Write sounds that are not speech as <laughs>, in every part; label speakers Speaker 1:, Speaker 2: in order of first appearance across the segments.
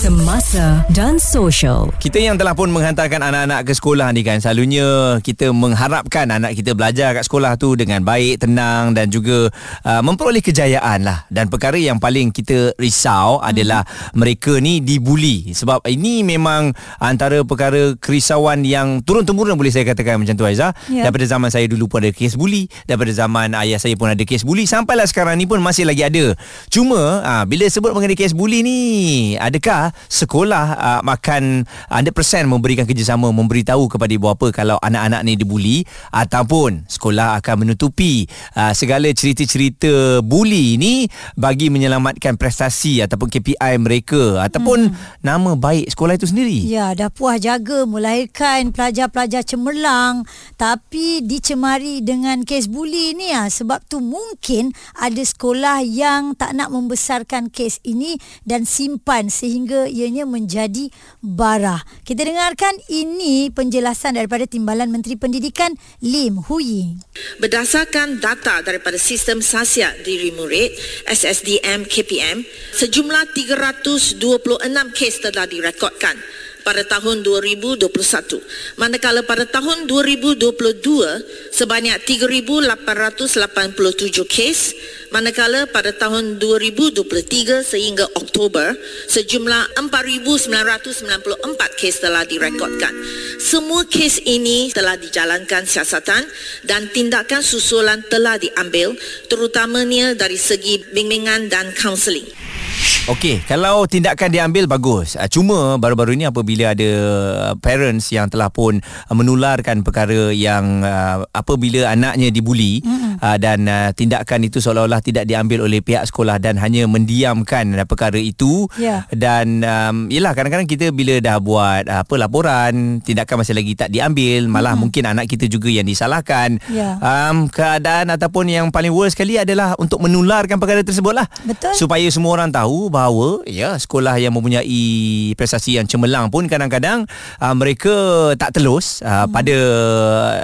Speaker 1: Semasa dan Social.
Speaker 2: Kita yang telah pun menghantarkan anak-anak ke sekolah ni kan Selalunya kita mengharapkan anak kita belajar kat sekolah tu dengan baik, tenang dan juga uh, memperoleh kejayaan lah Dan perkara yang paling kita risau adalah hmm. mereka ni dibuli Sebab ini memang antara perkara kerisauan yang turun-temurun boleh saya katakan macam tu Aiza yeah. Daripada zaman saya dulu pun ada kes buli Daripada zaman ayah saya pun ada kes buli Sampailah sekarang ni pun masih lagi ada Cuma uh, bila sebut mengenai kes buli ni Adakah sekolah uh, makan 100% memberikan kerjasama memberitahu kepada ibu bapa kalau anak-anak ni dibuli ataupun sekolah akan menutupi uh, segala cerita-cerita buli ni bagi menyelamatkan prestasi ataupun KPI mereka ataupun hmm. nama baik sekolah itu sendiri.
Speaker 3: Ya, dah puas jaga melahirkan pelajar-pelajar cemerlang tapi dicemari dengan kes buli ni ya sebab tu mungkin ada sekolah yang tak nak membesarkan kes ini dan simpan sehingga ianya menjadi bara. Kita dengarkan ini penjelasan daripada Timbalan Menteri Pendidikan Lim Hui.
Speaker 4: Berdasarkan data daripada sistem sasia di Rimurit SSDM KPM, sejumlah 326 kes telah direkodkan pada tahun 2021 manakala pada tahun 2022 sebanyak 3887 kes. Manakala pada tahun 2023 sehingga Oktober sejumlah 4994 kes telah direkodkan. Semua kes ini telah dijalankan siasatan dan tindakan susulan telah diambil terutamanya dari segi bimbingan dan kaunseling
Speaker 2: Okey, kalau tindakan diambil bagus. Ah, cuma baru-baru ini apabila ada ah, parents yang telah pun ah, menularkan perkara yang apabila anaknya dibuli mm-hmm. Dan tindakan itu seolah-olah tidak diambil oleh pihak sekolah dan hanya mendiamkan perkara itu yeah. dan um, yalah kadang-kadang kita bila dah buat apa laporan, tindakan masih lagi tak diambil, malah mm-hmm. mungkin anak kita juga yang disalahkan. Yeah. Um, keadaan ataupun yang paling worst sekali adalah untuk menularkan perkara tersebutlah.
Speaker 3: Betul.
Speaker 2: Supaya semua orang tahu bahawa ya sekolah yang mempunyai prestasi yang cemerlang pun kadang-kadang uh, mereka tak telus uh, hmm. pada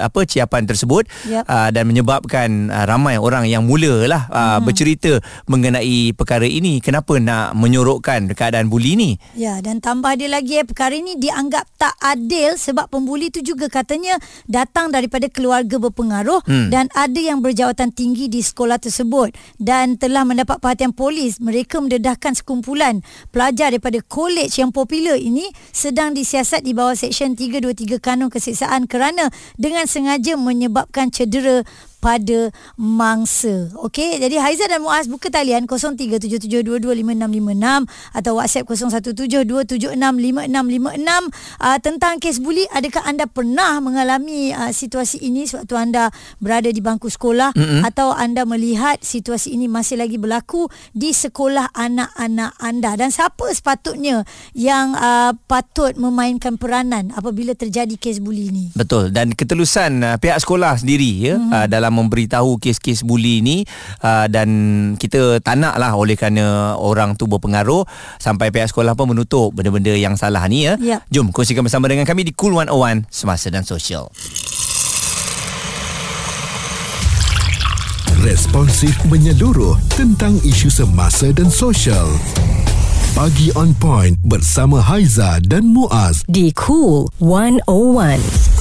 Speaker 2: apa ciapan tersebut yep. uh, dan menyebabkan uh, ramai orang yang mulalah uh, hmm. bercerita mengenai perkara ini kenapa nak menyorokkan keadaan buli ni
Speaker 3: ya dan tambah dia lagi eh, perkara ini dianggap tak adil sebab pembuli itu juga katanya datang daripada keluarga berpengaruh hmm. dan ada yang berjawatan tinggi di sekolah tersebut dan telah mendapat perhatian polis mereka mendedahkan sekumpulan pelajar daripada kolej yang popular ini sedang disiasat di bawah Seksyen 323 Kanun Keseksaan kerana dengan sengaja menyebabkan cedera pada mangsa. Okey, jadi Haiza dan Muaz buka talian 0377225656 atau WhatsApp 0172765656 uh, tentang kes buli. Adakah anda pernah mengalami uh, situasi ini sewaktu anda berada di bangku sekolah mm-hmm. atau anda melihat situasi ini masih lagi berlaku di sekolah anak-anak anda dan siapa sepatutnya yang uh, patut memainkan peranan apabila terjadi kes buli ini?
Speaker 2: Betul dan ketelusan uh, pihak sekolah sendiri ya mm-hmm. uh, dalam memberitahu kes-kes buli ni uh, dan kita tak nak lah oleh kerana orang tu berpengaruh sampai pihak sekolah pun menutup benda-benda yang salah ni ya. ya. Jom kongsikan bersama dengan kami di Cool 101 Semasa dan Sosial.
Speaker 5: Responsif menyeluruh tentang isu semasa dan sosial. Pagi on point bersama Haiza dan Muaz
Speaker 1: di Cool 101.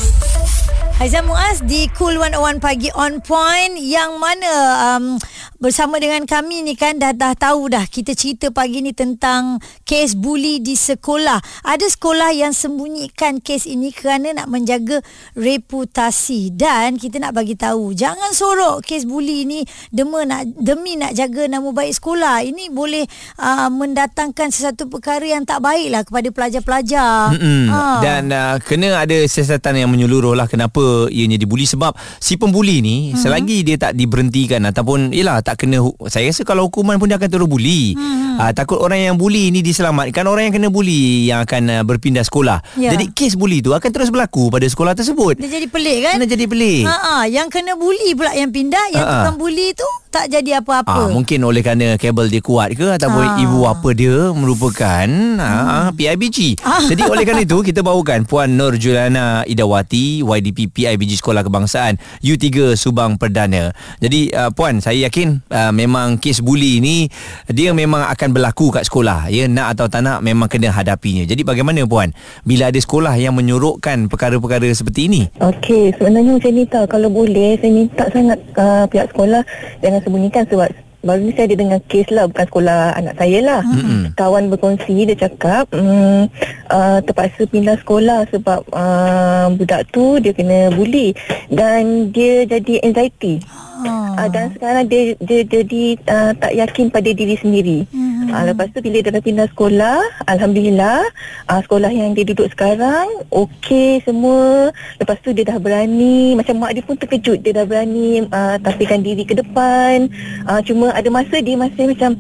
Speaker 3: Haizan Muaz di Cool 101 Pagi On Point. Yang mana um, bersama dengan kami ni kan dah dah tahu dah kita cerita pagi ni tentang kes buli di sekolah. Ada sekolah yang sembunyikan kes ini kerana nak menjaga reputasi dan kita nak bagi tahu jangan sorok kes buli ni demi nak demi nak jaga nama baik sekolah. Ini boleh uh, mendatangkan sesuatu perkara yang tak baiklah kepada pelajar-pelajar.
Speaker 2: Ha. Dan uh, kena ada siasatan yang menyeluruh lah kenapa ianya dibuli sebab si pembuli ni hmm. selagi dia tak diberhentikan ataupun yalah tak kena saya rasa kalau hukuman pun dia akan terus buli. Hmm. Uh, takut orang yang buli ni diselamatkan orang yang kena buli yang akan uh, berpindah sekolah. Ya. Jadi kes buli tu akan terus berlaku pada sekolah tersebut.
Speaker 3: Dia jadi pelik kan?
Speaker 2: Kena jadi pelik.
Speaker 3: Ha ah yang kena buli pula yang pindah yang Ha-ha. tukang buli tu tak jadi apa-apa.
Speaker 2: Ah, mungkin oleh kerana kabel dia kuat ke ataupun
Speaker 3: Ah.
Speaker 2: ibu bapa dia merupakan ah, PIBG. Jadi oleh kerana itu kita bawakan Puan Nur Juliana Idawati YDP PIBG Sekolah Kebangsaan U3 Subang Perdana. Jadi uh, puan saya yakin uh, memang kes buli ni dia memang akan berlaku kat sekolah. Ya nak atau tak nak memang kena hadapinya. Jadi bagaimana puan bila ada sekolah yang menyorokkan perkara-perkara seperti ini?
Speaker 6: Okey, sebenarnya macam ni tau. Kalau boleh, saya minta sangat uh, pihak sekolah jangan sembunyikan sebab baru ni saya ada dengar kes lah bukan sekolah anak saya lah. Mm-hmm. Kawan berkongsi dia cakap um, uh, terpaksa pindah sekolah sebab uh, budak tu dia kena bully dan dia jadi anxiety. Uh, dan sekarang dia dia jadi uh, tak yakin pada diri sendiri. Hmm. Uh, lepas tu bila dia dah pindah sekolah, alhamdulillah uh, sekolah yang dia duduk sekarang okey semua. Lepas tu dia dah berani, macam mak dia pun terkejut dia dah berani uh, tafikan diri ke depan. Uh, cuma ada masa dia masih macam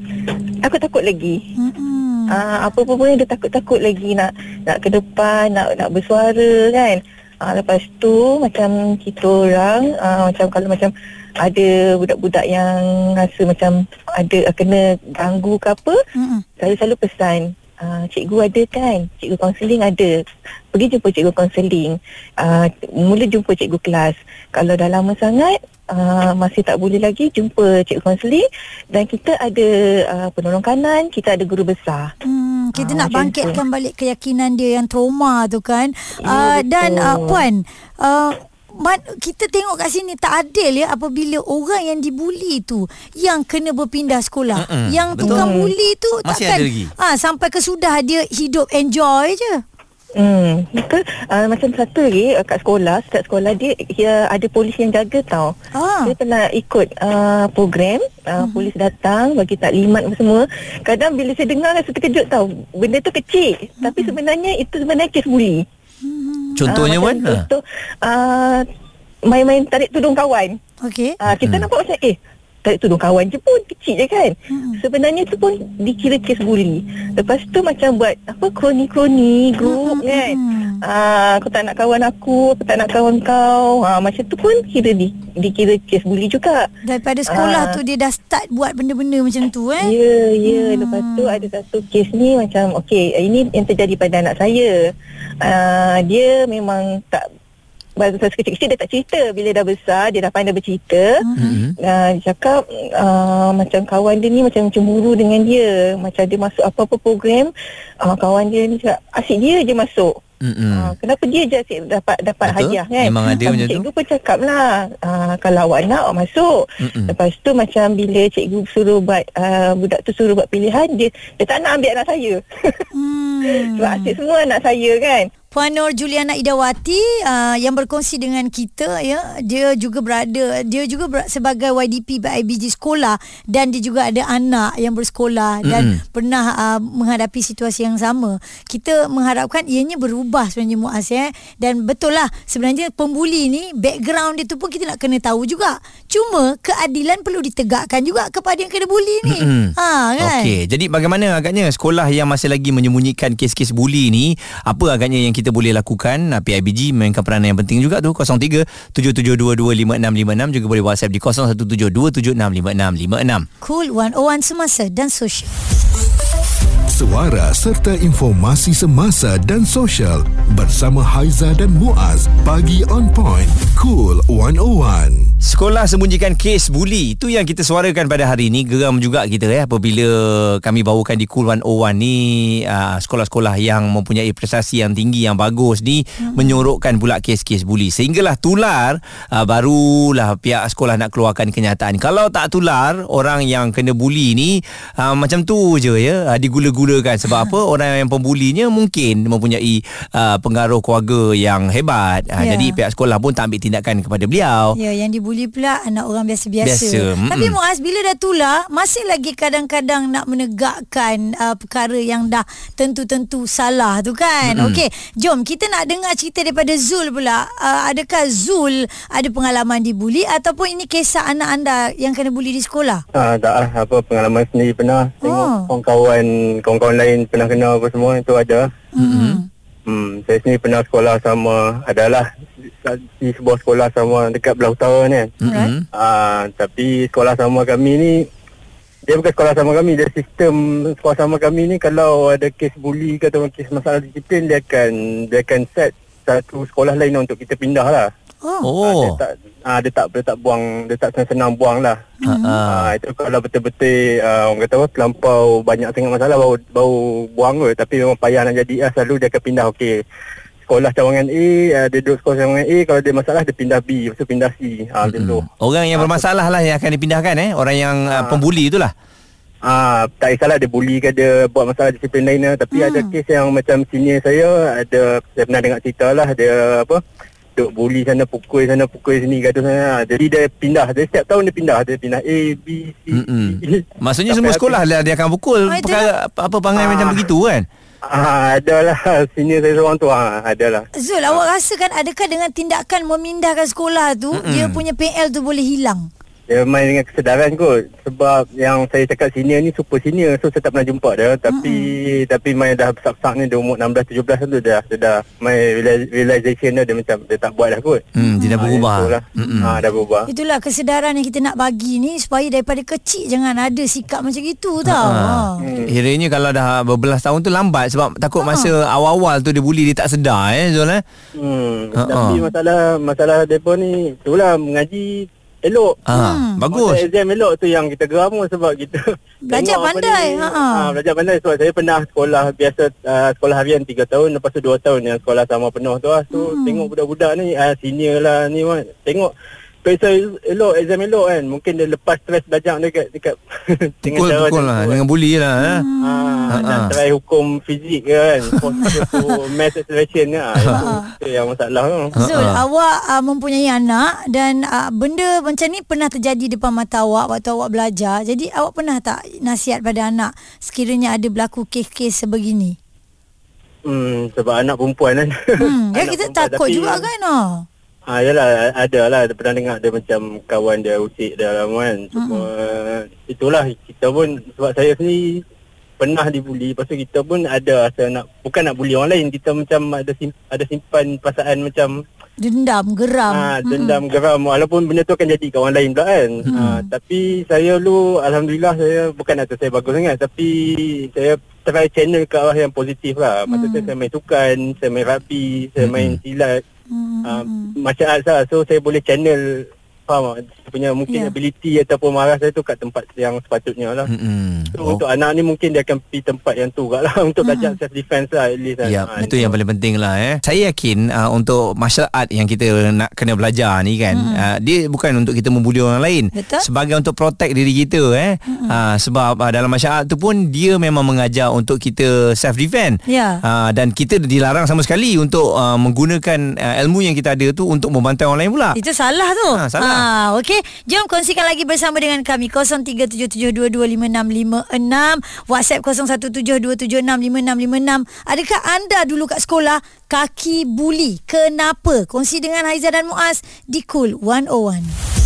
Speaker 6: aku takut lagi.
Speaker 3: Mm-mm.
Speaker 6: Ah, apa-apa pun dia takut-takut lagi nak nak ke depan, nak nak bersuara kan. Ah, lepas tu macam kita orang ah, macam kalau macam ada budak-budak yang rasa macam ada kena ganggu ke apa,
Speaker 3: Mm-mm.
Speaker 6: saya selalu pesan Uh, cikgu ada kan Cikgu kaunseling ada Pergi jumpa cikgu kaunseling uh, Mula jumpa cikgu kelas Kalau dah lama sangat uh, Masih tak boleh lagi Jumpa cikgu kaunseling Dan kita ada uh, Penolong kanan Kita ada guru besar
Speaker 3: Hmm, kita
Speaker 6: Ah,
Speaker 3: nak bangkitkan
Speaker 6: tu.
Speaker 3: balik keyakinan dia yang trauma tu kan.
Speaker 6: Ya,
Speaker 3: Uh, dan uh, puan, uh, Mat, kita tengok kat sini tak adil ya apabila orang yang dibuli tu yang kena berpindah sekolah.
Speaker 2: Mm-mm,
Speaker 3: yang
Speaker 2: betul.
Speaker 3: tukang buli tu
Speaker 2: Masih
Speaker 3: takkan ah sampai ke sudah dia hidup enjoy je.
Speaker 6: Hmm, betul. Uh, macam satu lagi uh, kat sekolah, setiap sekolah dia, dia ada polis yang jaga tau.
Speaker 3: Ah.
Speaker 6: Saya pernah ikut uh, program, uh,
Speaker 3: Mhm.
Speaker 6: polis datang bagi taklimat apa semua. Kadang bila saya dengar rasa terkejut tau. Benda tu kecil,
Speaker 3: Mhm.
Speaker 6: tapi sebenarnya itu sebenarnya kes buli.
Speaker 2: Contohnya
Speaker 6: Ah,
Speaker 2: puan?
Speaker 6: macam Contoh, uh, main-main tarik tudung kawan.
Speaker 3: Okey.
Speaker 6: Uh, kita nampak macam eh tarik tudung kawan je pun kecil je kan. Sebenarnya tu pun dikira kes buli. Lepas tu macam buat apa kroni-kroni grup kan. Ah aku tak nak kawan aku, aku tak nak kawan kau. Ha macam tu pun kira di, dikira kes buli juga.
Speaker 3: Daripada sekolah
Speaker 6: Ah.
Speaker 3: tu dia dah start buat benda-benda macam tu eh.
Speaker 6: Ya, ya. Lepas tu ada satu kes ni macam okey, ini yang terjadi pada anak saya. Uh, dia memang tak Masa kecil-kecil dia tak cerita Bila dah besar Dia dah pandai bercerita
Speaker 2: Mm-hmm.
Speaker 6: uh, Dia cakap uh, Macam kawan dia ni Macam cemburu dengan dia Macam dia masuk apa-apa program uh, Kawan dia ni cakap Asyik dia je masuk
Speaker 2: Mm-mm.
Speaker 6: uh, Kenapa dia je asyik dapat dapat
Speaker 2: Betul.
Speaker 6: hadiah kan
Speaker 2: Memang ada macam tu.
Speaker 6: Cikgu pun cakap lah uh, Kalau awak nak awak masuk
Speaker 2: Mm-mm.
Speaker 6: Lepas tu macam bila cikgu suruh buat uh, Budak tu suruh buat pilihan Dia, dia tak nak ambil anak saya <laughs>
Speaker 3: Hmm.
Speaker 6: Sebab asyik semua anak saya kan
Speaker 3: Puan Nur Juliana Idawati uh, yang berkongsi dengan kita ya dia juga berada dia juga ber, sebagai YDP IBG sekolah dan dia juga ada anak yang bersekolah dan
Speaker 2: Mm-mm.
Speaker 3: pernah uh, menghadapi situasi yang sama. Kita mengharapkan ianya berubah sebenarnya Muaz ya dan betul lah sebenarnya pembuli ni background dia tu pun kita nak kena tahu juga. Cuma keadilan perlu ditegakkan juga kepada yang kena buli ni.
Speaker 2: Mm-mm.
Speaker 3: Ha kan.
Speaker 2: Okey, jadi bagaimana agaknya sekolah yang masih lagi menyembunyikan kes-kes buli ni, apa agaknya yang kita boleh lakukan? Ah, PIBG mainkan peranan yang penting juga tu 03 77225656 juga boleh WhatsApp di 0172765656.
Speaker 3: Cool 101 semasa dan sosial.
Speaker 5: Suara serta informasi semasa dan sosial bersama Haiza dan Muaz. Pagi on point. Cool 101.
Speaker 2: Sekolah sembunyikan kes buli Itu yang kita suarakan pada hari ini Geram juga kita ya Apabila kami bawakan di Cool 101 ni uh, Sekolah-sekolah yang mempunyai prestasi yang tinggi Yang bagus ni hmm. Menyorokkan pula kes-kes buli Sehinggalah tular uh, Barulah pihak sekolah nak keluarkan kenyataan Kalau tak tular Orang yang kena buli ni uh, Macam tu je ya uh, Digula-gulakan Sebab apa Orang yang pembulinya Mungkin mempunyai uh, Pengaruh keluarga yang hebat uh,
Speaker 3: Ya.
Speaker 2: Jadi pihak sekolah pun tak ambil tindakan kepada beliau
Speaker 3: Ya, yang dibuli pula anak orang biasa-biasa.
Speaker 2: Biasa, mm-mm.
Speaker 3: Tapi Muaz, bila dah tular, masih lagi kadang-kadang nak menegakkan uh, perkara yang dah tentu-tentu salah tu kan.
Speaker 2: Mm-mm.
Speaker 3: Okey, jom kita nak dengar cerita daripada Zul pula. Uh, adakah Zul ada pengalaman dibuli ataupun ini kisah anak anda yang kena buli di sekolah?
Speaker 7: Ah, tak lah apa pengalaman sendiri pernah tengok
Speaker 3: Oh.
Speaker 7: kawan-kawan kawan-kawan lain pernah kena apa semua itu ada.
Speaker 3: Hmm.
Speaker 7: Hmm, saya sendiri pernah sekolah sama adalah
Speaker 8: di sebuah sekolah sama dekat belah utara ni kan.
Speaker 2: Mm-hmm.
Speaker 8: Ah, tapi sekolah sama kami ni dia bukan sekolah sama kami dia sistem sekolah sama kami ni kalau ada kes buli ke atau kes masalah disiplin dia akan dia akan set satu sekolah lain untuk kita pindah lah.
Speaker 3: Oh.
Speaker 8: Ah,
Speaker 2: Oh.
Speaker 8: dia tak ah, dia tak dia tak buang dia tak senang-senang buang lah.
Speaker 2: Ha, ha.
Speaker 8: Ah, itu kalau betul-betul uh, orang kata apa terlampau banyak sangat masalah baru baru buang kot tapi memang payah nak jadi ah, selalu dia akan pindah okey sekolah cawangan A uh, dia duduk sekolah cawangan A kalau dia masalah dia pindah B lepas tu pindah C tu
Speaker 2: Orang yang bermasalah lah yang akan dipindahkan eh. Orang yang uh, pembuli itulah.
Speaker 8: ah tak kisahlah dia bully ke dia buat masalah disiplin lain lah. tapi ada kes yang macam senior saya ada saya pernah dengar cerita lah dia apa duk bully sana pukul sana pukul sini gaduh sana jadi dia pindah dia setiap tahun dia pindah dia pindah A B C
Speaker 2: Mm-mm. <laughs> Maksudnya
Speaker 8: Sampai
Speaker 2: semua sekolah lah dia akan pukul
Speaker 3: Ah, itulah.
Speaker 2: perkara apa perangai
Speaker 8: Ah.
Speaker 2: macam begitu kan.
Speaker 8: Ah, adalah senior saya seorang tu ah, adalah.
Speaker 3: Zul, awak rasa kan adakah dengan tindakan memindahkan sekolah tu,
Speaker 2: Mm-mm.
Speaker 3: dia punya PL tu boleh hilang?
Speaker 8: Dia main dengan kesedaran kot sebab yang saya cakap senior ni super senior so saya tak pernah jumpa dia tapi mm-hmm. tapi main dah besar-besar ni dia umur 16 17 tu dia dia dah main reali- realization dia, dia macam dia tak buat dah kot.
Speaker 2: Hmm, dia dah berubah.
Speaker 8: itulah.
Speaker 2: Mm-mm.
Speaker 8: Ah, dah berubah.
Speaker 3: Itulah kesedaran yang kita nak bagi ni supaya daripada kecil jangan ada sikap macam itu tau. Ha.
Speaker 8: Hmm.
Speaker 2: Kiranya kalau dah berbelas tahun tu lambat sebab takut
Speaker 3: Ha.
Speaker 2: masa awal-awal tu dia bully dia tak sedar eh Zul eh.
Speaker 8: Hmm,
Speaker 2: Ha,
Speaker 8: tapi
Speaker 2: ha.
Speaker 8: masalah masalah depa ni itulah mengaji elok.
Speaker 2: Ah,
Speaker 3: Hmm.
Speaker 2: bagus.
Speaker 8: Masa exam elok tu yang kita geram sebab kita <laughs>
Speaker 3: Belajar pandai, ha, ha.
Speaker 8: Ha, belajar pandai sebab saya pernah sekolah biasa uh, sekolah harian 3 tahun lepas tu 2 tahun yang sekolah sama penuh tu lah. So hmm. tengok budak-budak ni uh, senior lah ni kan. Tengok Periksa elok, exam elok kan. Mungkin dia lepas stres belajar dekat <laughs> dekat
Speaker 2: Pukul
Speaker 8: cara
Speaker 2: pukul
Speaker 8: dia
Speaker 2: lah
Speaker 8: kan.
Speaker 2: dengan bully lah eh.
Speaker 8: Ha,
Speaker 2: Ha,
Speaker 8: nak
Speaker 2: ha.
Speaker 8: try hukum fizik ke kan. Force tu <laughs> mass acceleration ke. Ha, itu, itu yang masalah tu.
Speaker 3: Zul,
Speaker 2: Ha-ha.
Speaker 3: awak uh, mempunyai anak dan uh, benda macam ni pernah terjadi depan mata awak waktu awak belajar. Jadi awak pernah tak nasihat pada anak sekiranya ada berlaku kes-kes sebegini?
Speaker 8: Hmm, sebab anak perempuan kan.
Speaker 3: Hmm, <laughs> ya
Speaker 8: Anak
Speaker 3: kita
Speaker 8: perempuan,
Speaker 3: takut
Speaker 8: tapi-
Speaker 3: juga kan. Oh.
Speaker 8: Ah, yalah, ada lah. Pernah dengar dia macam kawan dia usik dia lama kan. Cuma itulah kita pun, sebab saya sendiri pernah dibuli. Lepas tu kita pun ada rasa nak, bukan nak buli orang lain. Kita macam ada sim, ada simpan perasaan macam
Speaker 3: Dendam, geram.
Speaker 8: ah, dendam geram. Walaupun benda tu akan jadi kat orang lain pula kan. Ah, tapi saya dulu, Alhamdulillah saya, bukan kata saya bagus sangat. Tapi saya try channel ke arah yang positif lah. Maksudnya saya main sukan, saya main rugby, saya main silat.
Speaker 3: Hmm.
Speaker 8: uh, arts lah so saya boleh channel faham tak Saya punya mungkin yeah. ability ataupun marah saya tu kat tempat yang sepatutnya lah
Speaker 2: Mm-mm.
Speaker 8: so, untuk anak ni mungkin dia akan pergi tempat yang tu kat lah <laughs> untuk belajar self defense lah at least kan.
Speaker 2: Ya,
Speaker 8: Ah,
Speaker 2: itu yang paling penting lah eh. Saya yakin uh, untuk martial art yang kita nak kena belajar ni kan, hmm. uh, dia bukan untuk kita membuli orang lain.
Speaker 3: Betul.
Speaker 2: Sebagai untuk protect diri kita eh. Hmm. Uh, sebab uh, dalam martial art tu pun dia memang mengajar untuk kita self defend.
Speaker 3: Ya.
Speaker 2: Uh, dan kita dilarang sama sekali untuk uh, menggunakan uh, ilmu yang kita ada tu untuk membantai orang lain pula.
Speaker 3: Itu salah tu.
Speaker 2: Ha, salah.
Speaker 3: Ha, okey. Jom kongsikan lagi bersama dengan kami 0377225656 WhatsApp 0172765656. Adakah anda dulu kat sekolah kaki buli? Kenapa? Kongsi dengan Haiza dan Muaz di Cool 101.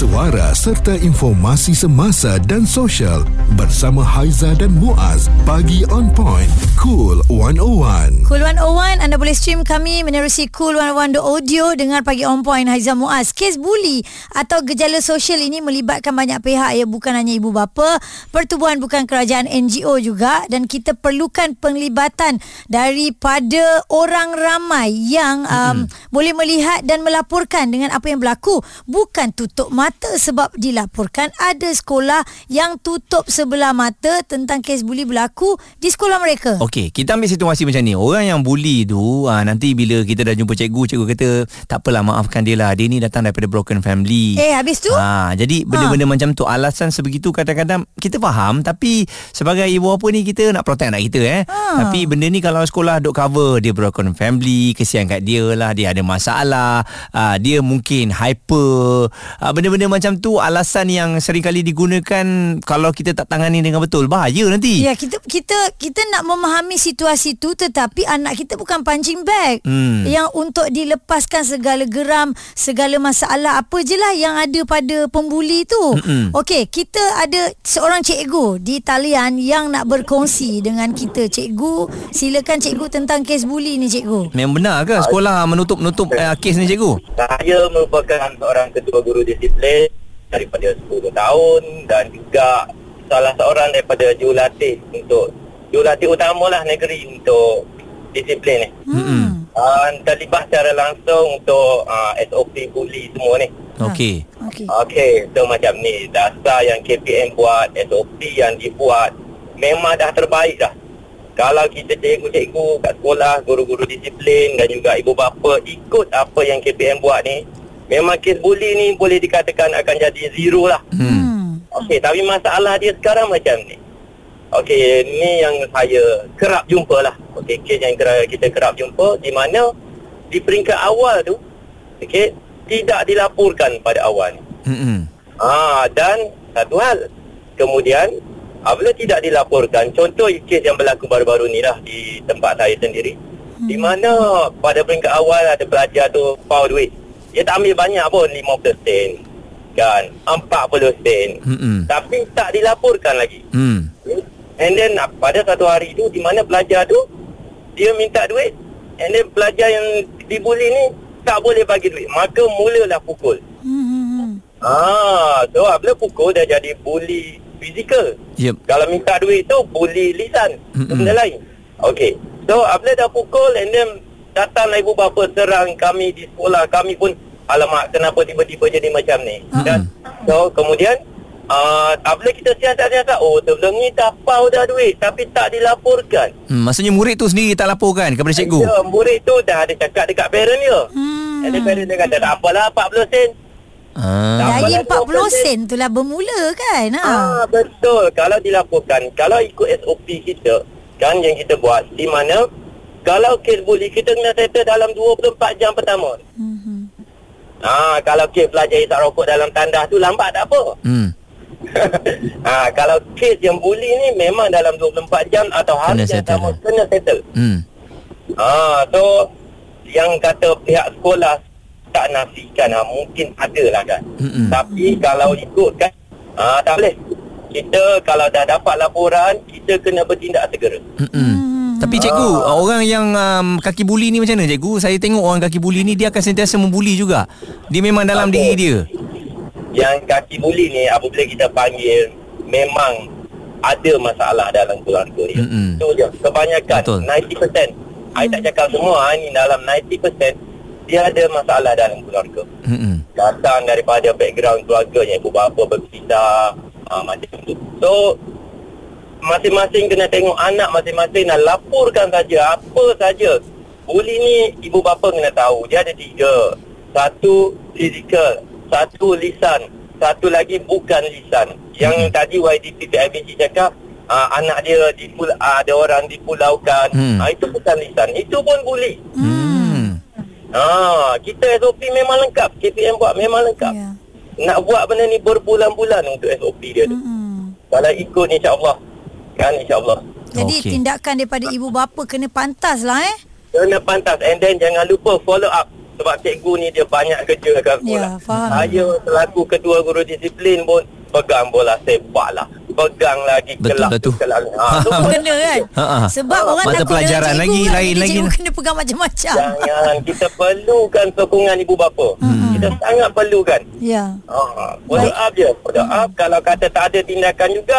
Speaker 5: Suara serta informasi semasa dan sosial bersama Haiza dan Muaz. Pagi on point. Cool 101.
Speaker 3: Cool 101 anda boleh stream kami menerusi Cool 101 audio dengar pagi on point Haiza Muaz. Kes buli atau gejala sosial ini melibatkan banyak pihak ya bukan hanya ibu bapa, pertubuhan bukan kerajaan NGO juga dan kita perlukan penglibatan daripada orang ramai yang um, boleh melihat dan melaporkan dengan apa yang berlaku bukan tutup mata sebab dilaporkan ada sekolah yang tutup sebelah mata tentang kes buli berlaku di sekolah mereka.
Speaker 2: Okey, kita ambil situasi macam ni. Orang yang bully tu uh, nanti bila kita dah jumpa cikgu, cikgu kata, "Tak apalah, maafkan dia lah. Dia ni datang daripada broken family."
Speaker 3: Eh, habis tu?
Speaker 2: Ha, jadi benda-benda ha. macam tu alasan sebegitu kadang-kadang kita faham tapi sebagai ibu bapa ni kita nak protect anak kita eh.
Speaker 3: Ha.
Speaker 2: Tapi benda ni kalau sekolah duk cover dia broken family, kesian kat dia lah, dia ada masalah, uh, dia mungkin hyper, uh, benda-benda benda-benda macam tu alasan yang sering kali digunakan kalau kita tak tangani dengan betul. Bahaya nanti.
Speaker 3: Ya kita kita kita nak memahami situasi tu tetapi anak kita bukan punching bag
Speaker 2: Hmm.
Speaker 3: yang untuk dilepaskan segala geram, segala masalah apa je lah yang ada pada pembuli tu.
Speaker 2: Mm-mm.
Speaker 3: Okey, kita ada seorang cikgu di talian yang nak berkongsi dengan kita. Cikgu, silakan cikgu tentang kes buli ni cikgu.
Speaker 2: Memang benar ke sekolah menutup-nutup uh, kes ni cikgu?
Speaker 7: Saya merupakan seorang ketua guru disiplin daripada 10 tahun dan juga salah seorang daripada jurulatih untuk jurulatih utamalah negeri untuk disiplin ni.
Speaker 2: Hmm.
Speaker 7: Uh, terlibat secara langsung untuk uh, SOP bully semua ni.
Speaker 2: Okey.
Speaker 3: Okey.
Speaker 7: Okey, so macam ni. Dasar yang KPM buat, SOP yang dibuat memang dah terbaik dah. Kalau kita cikgu-cikgu kat sekolah, guru-guru disiplin dan juga ibu bapa ikut apa yang KPM buat ni, memang kes bully ni boleh dikatakan akan jadi zero lah.
Speaker 2: Hmm.
Speaker 3: Hmm.
Speaker 7: Okey, tapi masalah dia sekarang macam ni. Okey, ni yang saya kerap jumpa lah. Okey, kes yang kerap, kita kerap jumpa di mana di peringkat awal tu, okey, tidak dilaporkan pada awal.
Speaker 2: Hmm.
Speaker 7: Ah dan satu hal. Kemudian apabila tidak dilaporkan, contoh kes yang berlaku baru-baru ni lah di tempat saya sendiri. Hmm. Di mana pada peringkat awal ada pelajar tu foul duit. Dia tak ambil banyak pun 50 sen. Kan 40 sen.
Speaker 2: Hmm.
Speaker 7: Tapi tak dilaporkan lagi.
Speaker 2: Hmm.
Speaker 7: And then ah, pada satu hari tu di mana pelajar tu dia minta duit and then pelajar yang dibuli ni tak boleh bagi duit. Maka mulalah pukul.
Speaker 3: Hmm.
Speaker 7: Ah, so apabila pukul dah jadi bully fizikal.
Speaker 2: Yep.
Speaker 7: Kalau minta duit tu bully lisan.
Speaker 2: Mm-mm.
Speaker 7: Mm-mm. Benda lain. Okey. So apabila dah pukul and then datanglah ibu bapa serang kami di sekolah. Kami pun alamak kenapa tiba-tiba jadi macam ni. Dan so kemudian uh, apabila kita siasat-siasat oh sebelum ni tapau dah duit tapi tak dilaporkan.
Speaker 2: Hmm. Maksudnya murid tu sendiri tak laporkan kepada cikgu.
Speaker 7: Ya, murid tu dah ada cakap dekat parent dia.
Speaker 3: Hmm.
Speaker 7: Then parent dia kata tak apalah 40 sen.
Speaker 2: Ah.
Speaker 3: Dari
Speaker 7: Apalah
Speaker 3: 40 sen tu lah bermula kan. Ha.
Speaker 7: Ah betul. Kalau dilaporkan, kalau ikut SOP kita kan yang kita buat di mana kalau kes bully kita kena settle dalam 24 jam pertama.
Speaker 3: Hmm.
Speaker 7: Ah kalau kes pelajar isap rokok dalam tandas tu lambat tak apa.
Speaker 2: Hmm.
Speaker 7: ah <laughs> kalau kes yang bully ni memang dalam 24 jam atau hari
Speaker 2: Kena
Speaker 7: yang
Speaker 2: settle
Speaker 7: sama
Speaker 2: lah.
Speaker 7: kena settle.
Speaker 2: Hmm.
Speaker 7: Ah so yang kata pihak sekolah tak nafikan ah, mungkin ada lah kan.
Speaker 2: Mm-mm.
Speaker 7: Tapi kalau ikut kan ah tak boleh. Kita kalau dah dapat laporan kita kena bertindak segera.
Speaker 2: Hmm. Tapi cikgu,
Speaker 7: Ah.
Speaker 2: orang yang um, kaki buli ni macam mana cikgu? Saya tengok orang kaki buli ni dia akan sentiasa membuli juga. Dia memang dalam
Speaker 7: Apa?
Speaker 2: diri dia.
Speaker 7: Yang kaki buli ni apabila kita panggil memang ada masalah dalam keluarga dia.
Speaker 2: Mm-mm.
Speaker 7: Itu je. Kebanyakan
Speaker 2: Betul.
Speaker 7: 90%. I tak cakap semua ah, ni dalam 90% dia ada masalah dalam keluarga.
Speaker 2: Hmm.
Speaker 7: datang daripada background keluarganya ibu bapa berpisah uh, macam tu. So masing-masing kena tengok anak masing-masing dan laporkan saja apa saja. Bully ni ibu bapa kena tahu dia ada tiga. Satu fizikal, satu lisan, satu lagi bukan lisan. Yang
Speaker 2: Hmm.
Speaker 7: tadi YDP PIBG cakap uh, anak dia di pul- uh, ada orang dipulaukan.
Speaker 2: Hmm.
Speaker 7: Uh, itu bukan lisan. Itu pun bully.
Speaker 2: Hmm.
Speaker 7: Ah, kita SOP memang lengkap. KPM buat memang lengkap.
Speaker 3: Ya.
Speaker 7: Nak buat benda ni berbulan-bulan untuk SOP dia tu.
Speaker 3: Hmm.
Speaker 7: Kalau ikut insya-Allah. Kan insya-Allah.
Speaker 3: Jadi
Speaker 2: Okey.
Speaker 3: tindakan daripada ibu bapa kena pantas lah eh.
Speaker 7: Kena pantas and then jangan lupa follow up. Sebab cikgu ni dia banyak kerja kat sekolah.
Speaker 3: Ya, faham.
Speaker 7: Saya selaku ketua guru disiplin pun pegang bola sepak lah. Pegang lagi
Speaker 2: Betul lah tu.
Speaker 7: kelab. Ha, tu
Speaker 3: Oh,
Speaker 7: pun
Speaker 3: kena kan
Speaker 2: Ha, ha.
Speaker 3: Sebab orang
Speaker 2: Mata
Speaker 3: takut
Speaker 2: pelajaran
Speaker 3: dengan cikgu
Speaker 2: lagi,
Speaker 3: kan.
Speaker 2: lain lagi.
Speaker 3: Cikgu kena pegang macam-macam
Speaker 7: Jangan kita perlukan sokongan ibu bapa.
Speaker 2: Hmm.
Speaker 7: Kita sangat perlukan.
Speaker 3: Ya
Speaker 7: Ah, follow up je. Follow up kalau kata tak ada tindakan juga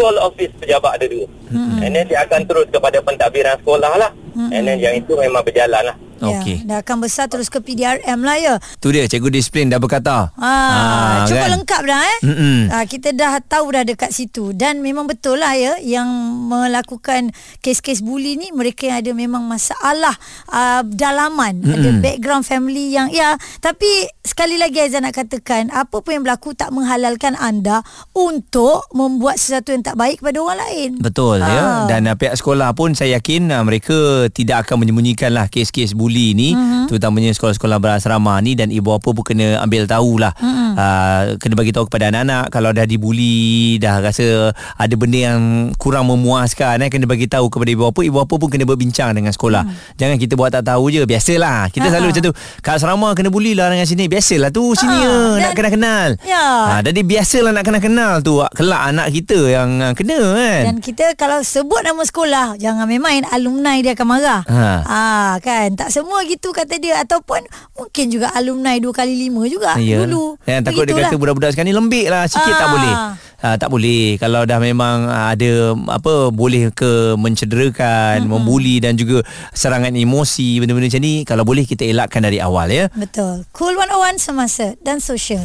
Speaker 7: call office pejabat ada dua. Hmm. And then dia akan terus kepada pentadbiran sekolah lah. Hmm. And then yang itu memang berjalan lah.
Speaker 2: Okey.
Speaker 3: ya, Dah akan besar terus ke PDRM lah ya
Speaker 2: Tu dia cikgu disiplin dah berkata.
Speaker 3: Ah, cuba
Speaker 2: kan?
Speaker 3: lengkap dah eh.
Speaker 2: Mm-mm.
Speaker 3: Ah, kita dah tahu dah dekat situ dan memang betul lah ya yang melakukan kes-kes buli ni mereka yang ada memang masalah ah, dalaman,
Speaker 2: Mm-mm.
Speaker 3: ada background family yang ya tapi sekali lagi Aizan nak katakan apa pun yang berlaku tak menghalalkan anda untuk membuat sesuatu yang tak baik kepada orang lain.
Speaker 2: Betul
Speaker 3: Ah.
Speaker 2: ya dan uh, pihak sekolah pun saya yakin uh, mereka tidak akan menyembunyikan lah kes-kes buli buli ni uh-huh. terutamanya sekolah-sekolah berasrama ni dan ibu bapa pun kena ambil tahulah uh-huh. uh, kena bagi tahu kepada anak-anak kalau dah dibuli dah rasa ada benda yang kurang memuaskan eh kena bagi tahu kepada ibu bapa ibu bapa pun kena berbincang dengan sekolah uh-huh. jangan kita buat tak tahu je biasalah kita uh-huh. selalu <laughs> macam tu kat asrama kena buli lah dengan sini biasalah tu sini uh-huh. nak kenal-kenal
Speaker 3: Ya.
Speaker 2: uh, jadi biasalah nak kenal-kenal tu kelak anak kita yang uh, kena kan
Speaker 3: Dan kita kalau sebut nama sekolah jangan main-main alumni dia akan marah.
Speaker 2: Ha.
Speaker 3: Ah kan tak semua gitu kata dia ataupun mungkin juga alumni dua kali lima juga
Speaker 2: Ya.
Speaker 3: dulu.
Speaker 2: Yang takut dia
Speaker 3: Begitulah.
Speaker 2: kata budak-budak sekarang ni lembik lah sikit tak
Speaker 3: Ah.
Speaker 2: boleh. Ha, tak boleh kalau dah memang ada apa boleh ke mencederakan, mm-hmm. membuli dan juga serangan emosi benda-benda macam ni kalau boleh kita elakkan dari awal ya.
Speaker 3: Betul. Cool 101 semasa dan sosial.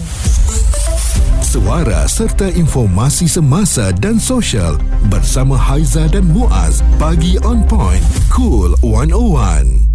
Speaker 5: Suara serta informasi semasa dan sosial bersama Haiza dan Muaz. Pagi on point. Cool 101.